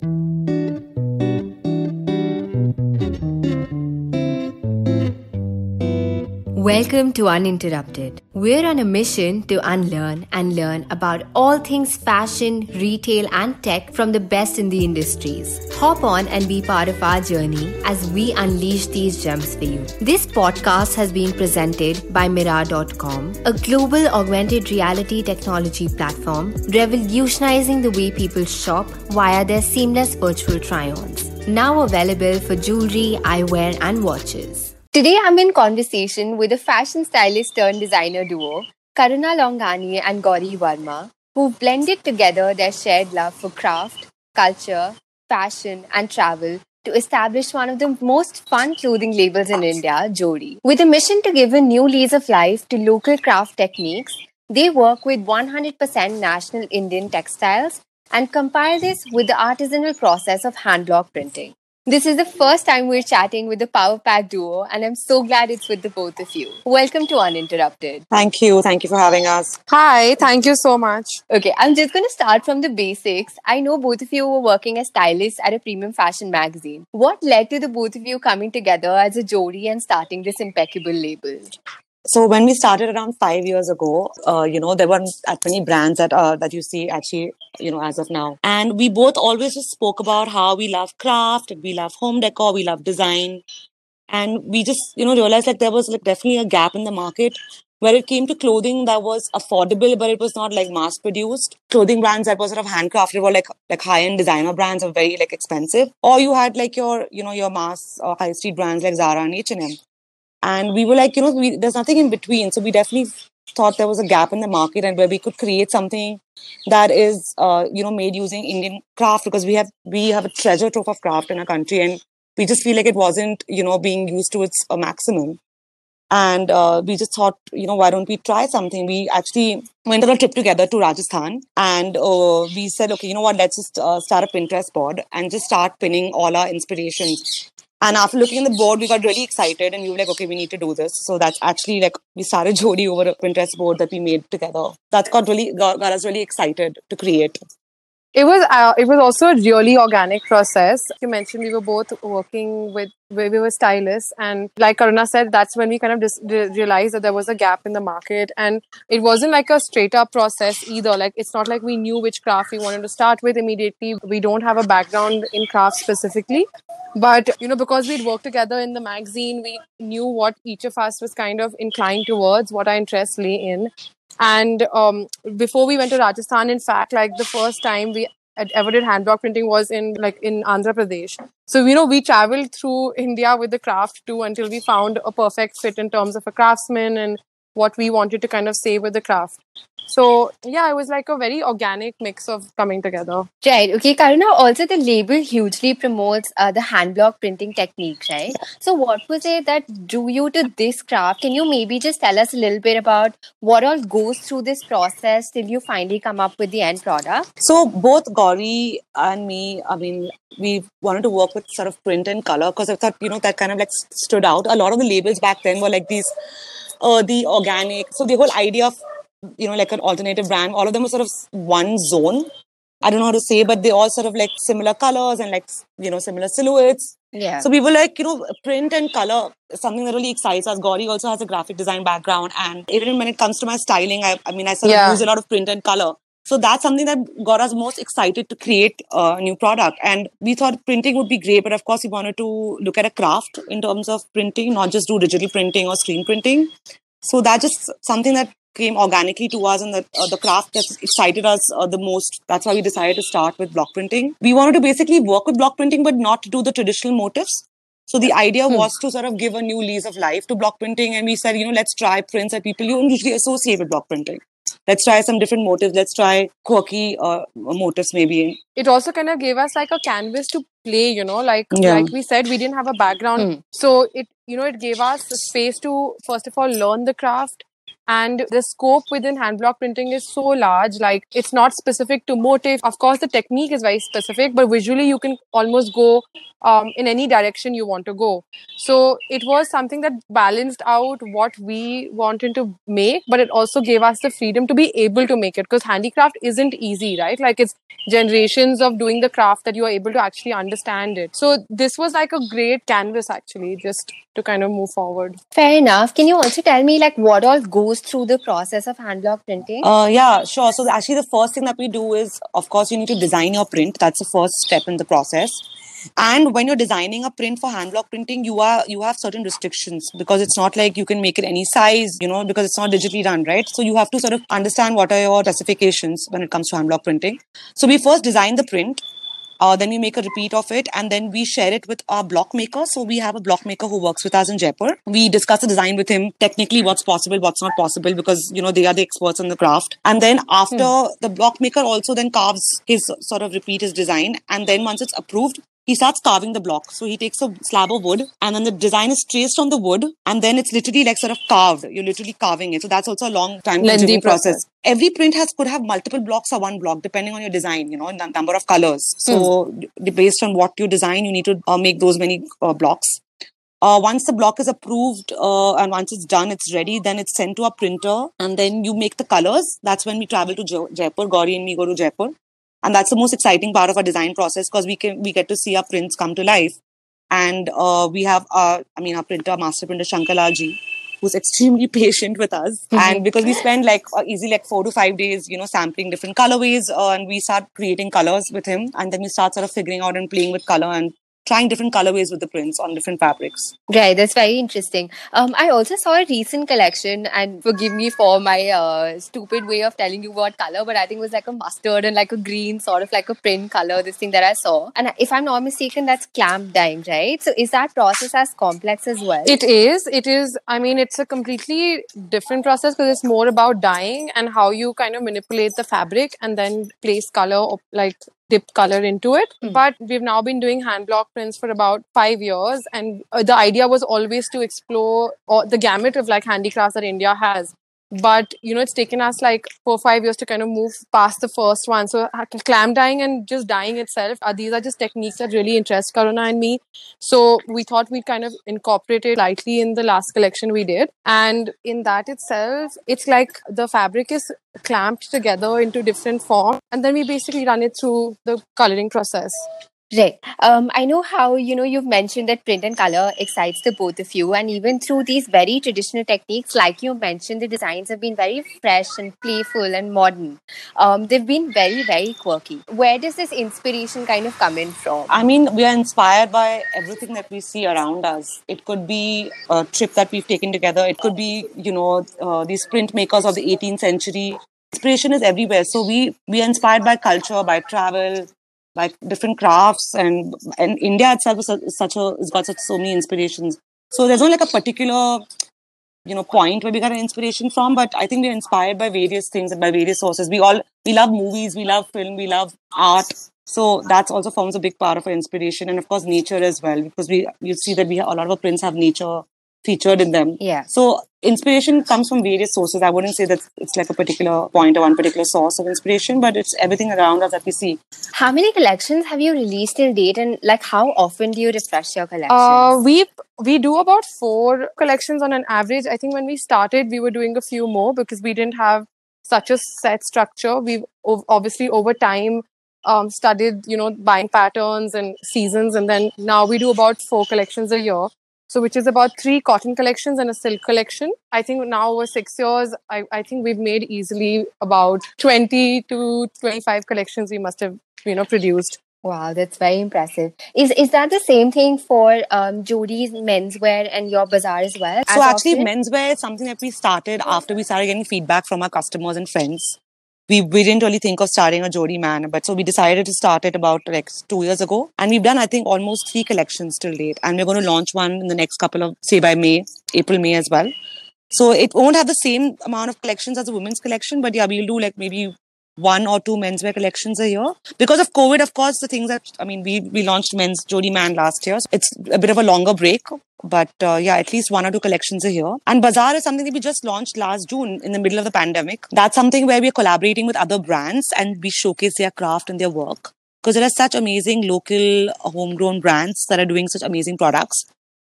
thank you. Welcome to Uninterrupted. We're on a mission to unlearn and learn about all things fashion, retail, and tech from the best in the industries. Hop on and be part of our journey as we unleash these gems for you. This podcast has been presented by Mirrar.com, a global augmented reality technology platform revolutionizing the way people shop via their seamless virtual try ons. Now available for jewelry, eyewear, and watches. Today, I'm in conversation with a fashion stylist turned designer duo, Karuna Laungani and Gauri Verma, who've blended together their shared love for craft, culture, fashion, and travel to establish one of the most fun clothing labels in India, Jodi. With a mission to give a new lease of life to local craft techniques, they work with 100% national Indian textiles and compile this with the artisanal process of hand block printing. This is the first time we're chatting with the Power Pack duo, and I'm so glad it's with the both of you. Welcome to Uninterrupted. Thank you. Thank you for having us. Hi, thank you so much. Okay, I'm just going to start from the basics. I know both of you were working as stylists at a premium fashion magazine. What led to the both of you coming together as a Jodi and starting this impeccable label? So when we started around five years ago, uh, you know, there weren't that many brands that uh, that you see actually, you know, as of now. And we both always just spoke about how we love craft, we love home decor, we love design, and we just, you know, realized like there was like definitely a gap in the market where it came to clothing that was affordable, but it was not like mass produced. Clothing brands that were sort of handcrafted were like like high end designer brands are very like expensive. Or you had like your you know your mass or high street brands like Zara and H and M and we were like you know we, there's nothing in between. So we definitely thought there was a gap in the market and where we could create something that is uh, you know made using indian craft because we have we have a treasure trove of craft in our country and we just feel like it wasn't you know being used to its uh, maximum. And uh, we just thought you know why don't we try something? We actually went on a trip together to rajasthan and uh, we said okay you know what? Let's just uh, start a pinterest board and just start pinning all our inspirations and after looking at the board, we got really excited and we were like, okay, we need to do this. So that's actually like, we started Jodi over a Pinterest board that we made together. That got really, got, got us really excited to create. It was uh, it was also a really organic process. You mentioned we were both working with we were stylists, and like Karuna said, that's when we kind of dis- realized that there was a gap in the market, and it wasn't like a straight up process either. Like it's not like we knew which craft we wanted to start with immediately. We don't have a background in craft specifically, but you know because we'd worked together in the magazine, we knew what each of us was kind of inclined towards, what our interests lay in, and um, before we went to Rajasthan, in fact, like the first time we ever did hand block printing was in like in Andhra Pradesh. So you know we traveled through India with the craft too until we found a perfect fit in terms of a craftsman and what we wanted to kind of say with the craft. So yeah, it was like a very organic mix of coming together. Right. Okay, Karuna. Also, the label hugely promotes uh, the hand block printing technique, right? So, what was it that drew you to this craft? Can you maybe just tell us a little bit about what all goes through this process till you finally come up with the end product? So, both Gauri and me, I mean, we wanted to work with sort of print and color because I thought, you know, that kind of like stood out. A lot of the labels back then were like these uh, the organic. So the whole idea of you know, like an alternative brand. All of them are sort of one zone. I don't know how to say, but they all sort of like similar colors and like, you know, similar silhouettes. Yeah. So we were like, you know, print and color something that really excites us. Gauri also has a graphic design background. And even when it comes to my styling, I, I mean, I sort yeah. of use a lot of print and color. So that's something that got us most excited to create a new product. And we thought printing would be great, but of course, we wanted to look at a craft in terms of printing, not just do digital printing or screen printing. So that's just something that came organically to us and the, uh, the craft that excited us uh, the most. That's why we decided to start with block printing. We wanted to basically work with block printing, but not do the traditional motifs. So the idea hmm. was to sort of give a new lease of life to block printing. And we said, you know, let's try prints that people you usually associate with block printing. Let's try some different motives. Let's try quirky uh, motifs maybe. It also kind of gave us like a canvas to play, you know, like yeah. like we said, we didn't have a background. Hmm. So it, you know, it gave us space to, first of all, learn the craft and the scope within hand block printing is so large like it's not specific to motif. Of course the technique is very specific but visually you can almost go um, in any direction you want to go. So it was something that balanced out what we wanted to make but it also gave us the freedom to be able to make it because handicraft isn't easy right? Like it's generations of doing the craft that you are able to actually understand it. So this was like a great canvas actually just to kind of move forward. Fair enough. Can you also tell me like what all goes through the process of hand block printing? Uh, yeah sure. So actually the first thing that we do is of course you need to design your print. That's the first step in the process. And when you're designing a print for hand block printing you are you have certain restrictions because it's not like you can make it any size you know because it's not digitally done right? So you have to sort of understand what are your specifications when it comes to hand block printing. So we first design the print uh, then we make a repeat of it and then we share it with our block maker. So we have a block maker who works with us in Jaipur. We discuss the design with him, technically what's possible, what's not possible, because, you know, they are the experts in the craft. And then after hmm. the block maker also then carves his sort of repeat his design. And then once it's approved, he starts carving the block. So he takes a slab of wood and then the design is traced on the wood and then it's literally like sort of carved. You're literally carving it. So that's also a long time consuming process. process. Every print has could have multiple blocks or one block depending on your design, you know, the number of colors. So hmm. based on what you design, you need to uh, make those many uh, blocks. Uh, once the block is approved uh, and once it's done, it's ready, then it's sent to a printer and then you make the colors. That's when we travel to Jaipur. Gauri and me go to Jaipur and that's the most exciting part of our design process because we can we get to see our prints come to life. And uh, we have our i mean our printer master printer shankalalji who's extremely patient with us. Mm-hmm. and because we spend like uh, easy like four to five days you know sampling different colorways uh, and we start creating colors with him. And then we start sort of figuring out and playing with color and trying different colorways with the prints on different fabrics. Right, that's very interesting. Um, I also saw a recent collection, and forgive me for my uh, stupid way of telling you what color, but I think it was like a mustard and like a green, sort of like a print color. This thing that I saw, and if I'm not mistaken, that's clamp dyeing, right? So is that process as complex as well? It is. It is. I mean, it's a completely different process because it's more about dyeing and how you kind of manipulate the fabric and then place color like dip color into it. Mm. But we've now been doing hand block prints for about five years. And uh, the idea was always to explore uh, the gamut of like handicrafts that India has but you know it's taken us like four or five years to kind of move past the first one. So clamp dyeing and just dyeing itself uh, these are just techniques that really interest karuna and me. So we thought we'd kind of incorporate it lightly in the last collection we did. And in that itself it's like the fabric is clamped together into different forms and then we basically run it through the coloring process Right. Um, I know how, you know, you've mentioned that print and color excites the both of you. And even through these very traditional techniques, like you mentioned, the designs have been very fresh and playful and modern. Um, they've been very, very quirky. Where does this inspiration kind of come in from? I mean, we are inspired by everything that we see around us. It could be a trip that we've taken together. It could be, you know, uh, these printmakers of the 18th century. Inspiration is everywhere. So we, we are inspired by culture, by travel, like different crafts and and India itself is such a has got such so many inspirations. So there's not like a particular you know point where we got an inspiration from, but I think we're inspired by various things and by various sources. We all we love movies, we love film, we love art. So that's also forms a big part of our inspiration, and of course nature as well, because we you see that we a lot of our prints have nature featured in them. Yeah. So inspiration comes from various sources. I wouldn't say that it's like a particular point or one particular source of inspiration, but it's everything around us that we see. How many collections have you released till date, and like how often do you refresh your collections? Uh, we we do about four collections on an average. I think when we started, we were doing a few more because we didn't have such a set structure. We've obviously over time um, studied, you know, buying patterns and seasons, and then now we do about four collections a year. So, which is about three cotton collections and a silk collection. I think now over six years, I, I think we've made easily about 20 to 25 collections we must have, you know, produced. Wow, that's very impressive. Is is that the same thing for um, Jodi's menswear and your bazaar as well? So actually, often? menswear is something that we started after we started getting feedback from our customers and friends we, we didn't really think of starting a Jodi Man, but so we decided to start it about like two years ago. And we've done, I think, almost three collections till date. And we're going to launch one in the next couple of, say by May, April, May as well. So it won't have the same amount of collections as a women's collection, but yeah, we'll do like maybe one or two menswear collections a year. Because of COVID, of course, the things that, I mean, we, we launched men's Jodi Man last year. So it's a bit of a longer break, But uh, yeah, at least one or two collections a year. And Bazaar is something that we just launched last June in the middle of the pandemic. That's something where we're collaborating with other brands and we showcase their craft and their work. Because there are such amazing local homegrown brands that are doing such amazing products.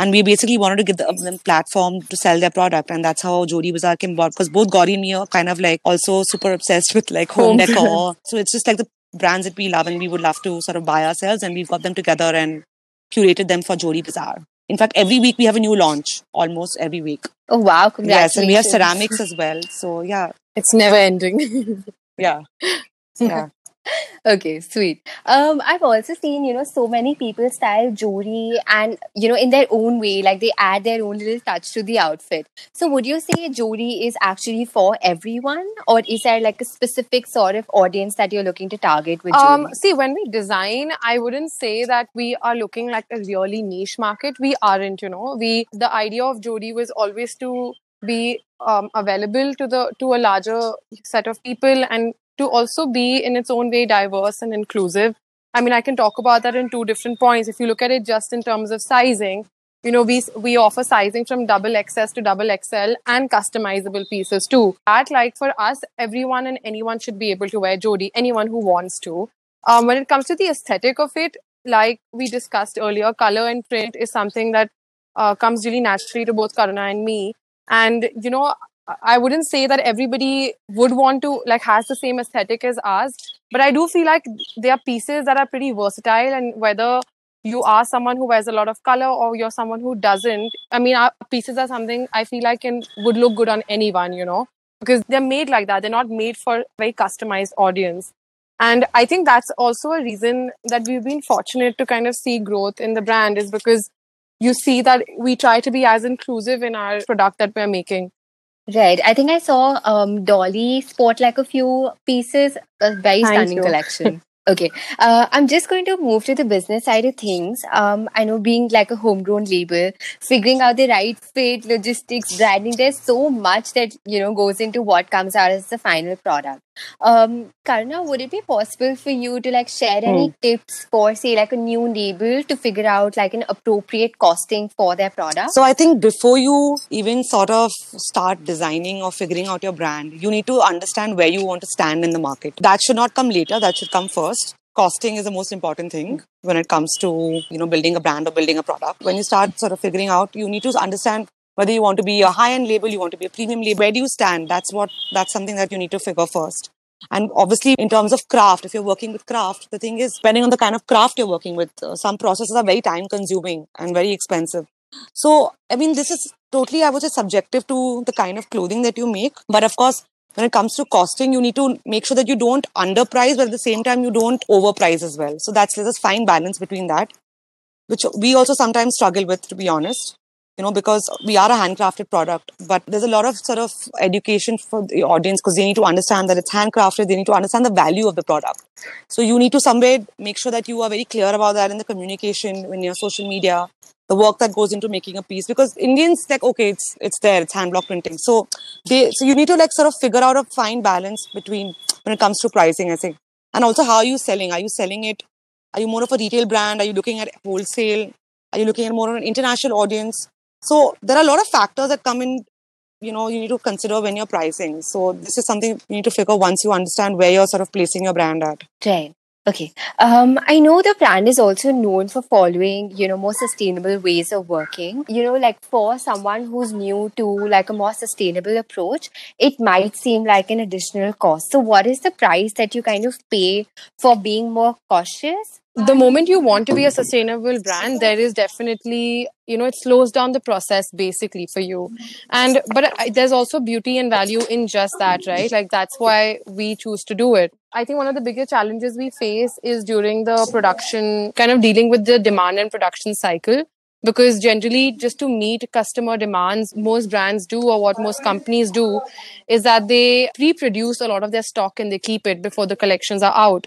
And we basically wanted to give them platform to sell their product. And that's how Jodi Bazaar came about. Because both Gauri and me are kind of like also super obsessed with like home decor. so it's just like the brands that we love and we would love to sort of buy ourselves. And we've got them together and curated them for Jodi Bazaar. In fact, every week we have a new launch, almost every week. Oh, wow. Congratulations. Yes, and we have ceramics as well. So, yeah. It's never ending. yeah. Yeah okay, sweet. Um, I've also seen, you know, so many people style jewelry and, you know, in their own way, like they add their own little touch to the outfit. So would you say jewelry is actually for everyone or is there like a specific sort of audience that you're looking to target with jewelry? Um, see, when we design, I wouldn't say that we are looking like a really niche market. We aren't, you know, we, the idea of jewelry was always to be um, available to the to a larger set of people and to also be in its own way diverse and inclusive. I mean, I can talk about that in two different points. If you look at it just in terms of sizing, you know, we we offer sizing from double XS to double XL and customizable pieces too. That, like for us, everyone and anyone should be able to wear Jodi, anyone who wants to. Um, when it comes to the aesthetic of it, like we discussed earlier, color and print is something that uh, comes really naturally to both Karuna and me. And you know, I wouldn't say that everybody would want to like has the same aesthetic as us, but I do feel like there are pieces that are pretty versatile, and whether you are someone who wears a lot of color or you're someone who doesn't, I mean, our pieces are something I feel like can would look good on anyone, you know, because they're made like that. They're not made for a very customized audience. And I think that's also a reason that we've been fortunate to kind of see growth in the brand is because you see that we try to be as inclusive in our product that we're making. Right. I think I saw um, Dolly sport like a few pieces, a very Thank stunning you. collection. Okay. Uh, I'm just going to move to the business side of things. Um, I know being like a homegrown label, figuring out the right fit, logistics, branding, there's so much that, you know, goes into what comes out as the final product. Um, Karuna, would it be possible for you to like share any mm. tips for say like a new label to figure out like an appropriate costing for their product? So I think before you even sort of start designing or figuring out your brand, you need to understand where you want to stand in the market. That should not come later, that should come first costing is the most important thing when it comes to you know building a brand or building a product when you start sort of figuring out you need to understand whether you want to be a high end label, you want to be a premium label, where do you stand? That's what, that's something that you need to figure first. And obviously, in terms of craft, if you're working with craft, the thing is, depending on the kind of craft you're working with, uh, some processes are very time consuming and very expensive. So, I mean, this is totally, I would say, subjective to the kind of clothing that you make. But of course, when it comes to costing, you need to make sure that you don't underprice, but at the same time, you don't overprice as well. So that's there's a fine balance between that, which we also sometimes struggle with, to be honest you know, because we are a handcrafted product, but there's a lot of sort of education for the audience because they need to understand that it's handcrafted. They need to understand the value of the product. So you need to somewhere make sure that you are very clear about that in the communication in you're social media, the work that goes into making a piece. Because Indians like, okay, it's it's there, it's hand block printing. So they so you need to like sort of figure out a fine balance between when it comes to pricing, I think. And also how are you selling? Are you selling it? Are you more of a retail brand? Are you looking at wholesale? Are you looking at more of an international audience? So there are a lot of factors that come in, you know, you need to consider when you're pricing. So this is something you need to figure once you understand where you're sort of placing your brand at. Right. Okay. Um, I know the brand is also known for following, you know, more sustainable ways of working. You know, like for someone who's new to like a more sustainable approach, it might seem like an additional cost. So what is the price that you kind of pay for being more cautious? The moment you want to be a sustainable brand there is definitely you know it slows down the process basically for you. And but there's also beauty and value in just that right? Like that's why we choose to do it. I think one of the bigger challenges we face is during the production kind of dealing with the demand and production cycle because generally just to meet customer demands most brands do or what most companies do is that they pre-produce a lot of their stock and they keep it before the collections are out.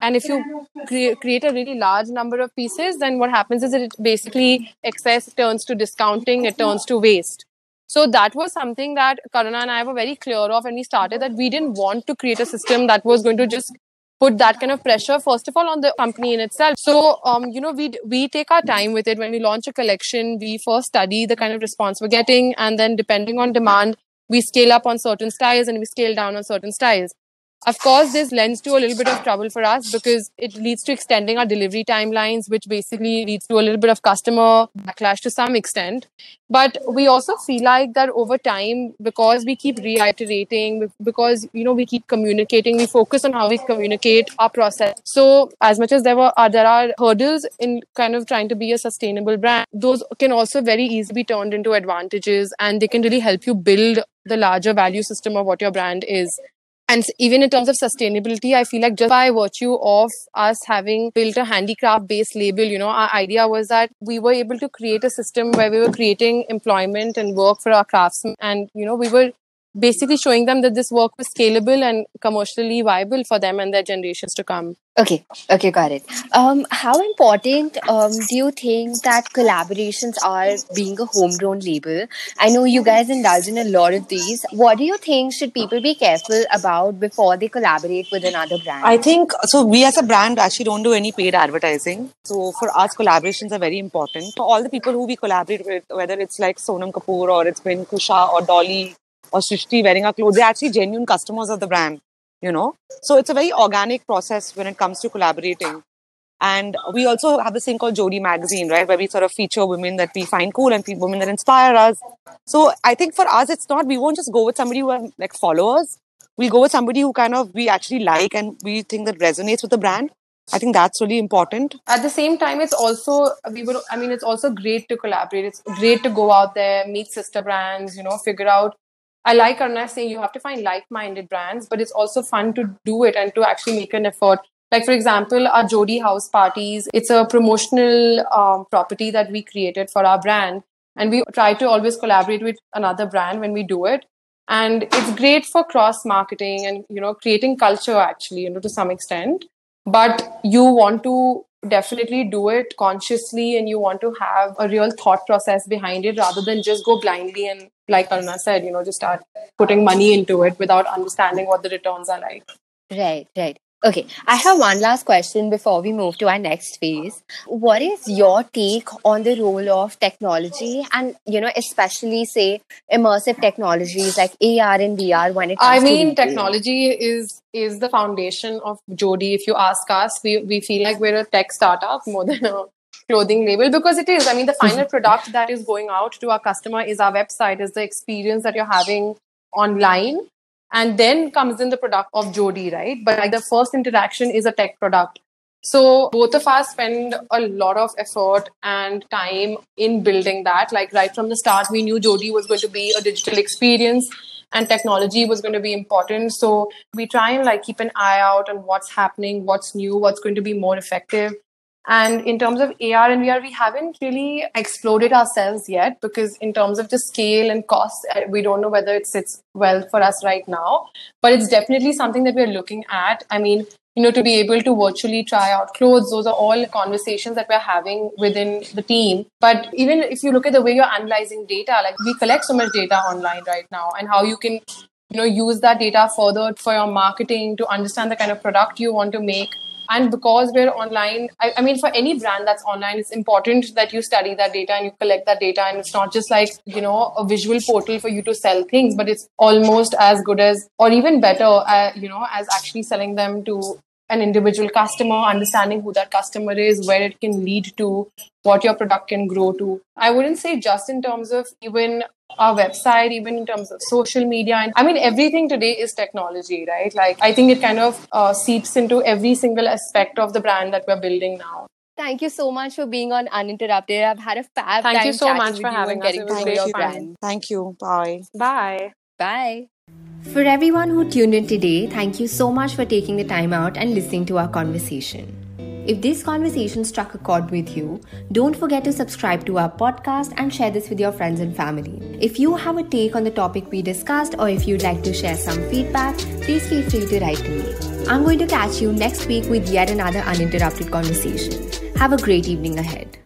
And if you cre- create a really large number of pieces then what happens is it basically excess turns to discounting it turns to waste. So that was something that Karuna and I were very clear of when we started that we didn't want to create a system that was going to just put that kind of pressure first of all on the company in itself. So um, you know we we take our time with it. When we launch a collection we first study the kind of response we're getting and then depending on demand we scale up on certain styles and we scale down on certain styles of course, this lends to a little bit of trouble for us because it leads to extending our delivery timelines, which basically leads to a little bit of customer backlash to some extent. But we also feel like that over time, because we keep reiterating, because you know we keep communicating, we focus on how we communicate our process. So as much as there were uh, there are hurdles in kind of trying to be a sustainable brand, those can also very easily be turned into advantages, and they can really help you build the larger value system of what your brand is and even in terms of sustainability, I feel like just by virtue of us having built a handicraft based label, you know, our idea was that we were able to create a system where we were creating employment and work for our craftsmen. And, you know, we were basically showing them that this work was scalable and commercially viable for them and their generations to come. Okay, okay, got it. Um, how important um, do you think that collaborations are being a homegrown label? I know you guys indulge in a lot of these. What do you think should people be careful about before they collaborate with another brand? I think so. We as a brand actually don't do any paid advertising. So for us, collaborations are very important. For all the people who we collaborate with, whether it's like Sonam Kapoor or it's been Kusha or Dolly or Srishti wearing our clothes, they're actually genuine customers of the brand you know so it's a very organic process when it comes to collaborating and we also have this thing called Jodi magazine right where we sort of feature women that we find cool and women that inspire us so i think for us it's not we won't just go with somebody who are like followers we'll go with somebody who kind of we actually like and we think that resonates with the brand I think that's really important. At the same time, it's also we were. I mean, it's also great to collaborate. It's great to go out there, meet sister brands, you know, figure out I like Karuna saying you have to find like-minded brands, but it's also fun to do it and to actually make an effort. Like for example, our Jodi House parties. It's a promotional um, property that we created for our brand, and we try to always collaborate with another brand when we do it. And it's great for cross marketing and you know creating culture actually, you know, to some extent. But you want to definitely do it consciously and you want to have a real thought process behind it rather than just go blindly and like Karuna said, you know, just start putting money into it without understanding what the returns are like. Right, right. Okay, I have one last question before we move to our next phase. What is your take on the role of technology and, you know, especially say immersive technologies like AR and VR when it comes I mean, technology is is the foundation of Jodi. If you ask us, we, we feel like we're a tech startup more than a clothing label because it is. I mean, the final mm-hmm. product that is going out to our customer is our website, is the experience that you're having online and then comes in the product of Jodi, right? But like the first interaction is a tech product. So both of us spend a lot of effort and time in building that. Like right from the start, we knew Jodi was going to be a digital experience and technology was going to be important. So we try and like keep an eye out on what's happening, what's new, what's going to be more effective. And in terms of AR and VR, we haven't really exploded ourselves yet because, in terms of the scale and cost, uh, we don't know whether it sits well for us right now. But it's definitely something that we're looking at. I mean, you know, to be able to virtually try out clothes, those are all conversations that we're having within the team. But even if you look at the way you're analyzing data, like we collect so much data online right now and how you can, you know, use that data further for your marketing to understand the kind of product you want to make and because we're online, I, I, mean, for any brand that's online, it's important that you study that data and you collect that data. And it's not just like, you know, a visual portal for you to sell things, but it's almost as good as, or even better, uh, you know, as actually selling them to an individual customer, understanding who that customer is, where it can lead to, what your product can grow to. I wouldn't say just in terms of even our website, even in terms of social media. And I mean, everything today is technology, right? Like, I think it kind of uh, seeps into every single aspect of the brand that we're building now. Thank you so much for being on Uninterrupted. I've had a fab Thank time you so much chatting for with you having and us. getting It to was know your really fun. brand. Thank you. Bye. Bye. Bye. For everyone who tuned in today, thank you so much for taking the time out and listening to our conversation. If this conversation struck a chord with you, don't forget to subscribe to our podcast and share this with your friends and family. If you have a take on the topic we discussed or if you'd like to share some feedback, please feel free to write to me. I'm going to catch you next week with yet another uninterrupted conversation. Have a great evening ahead.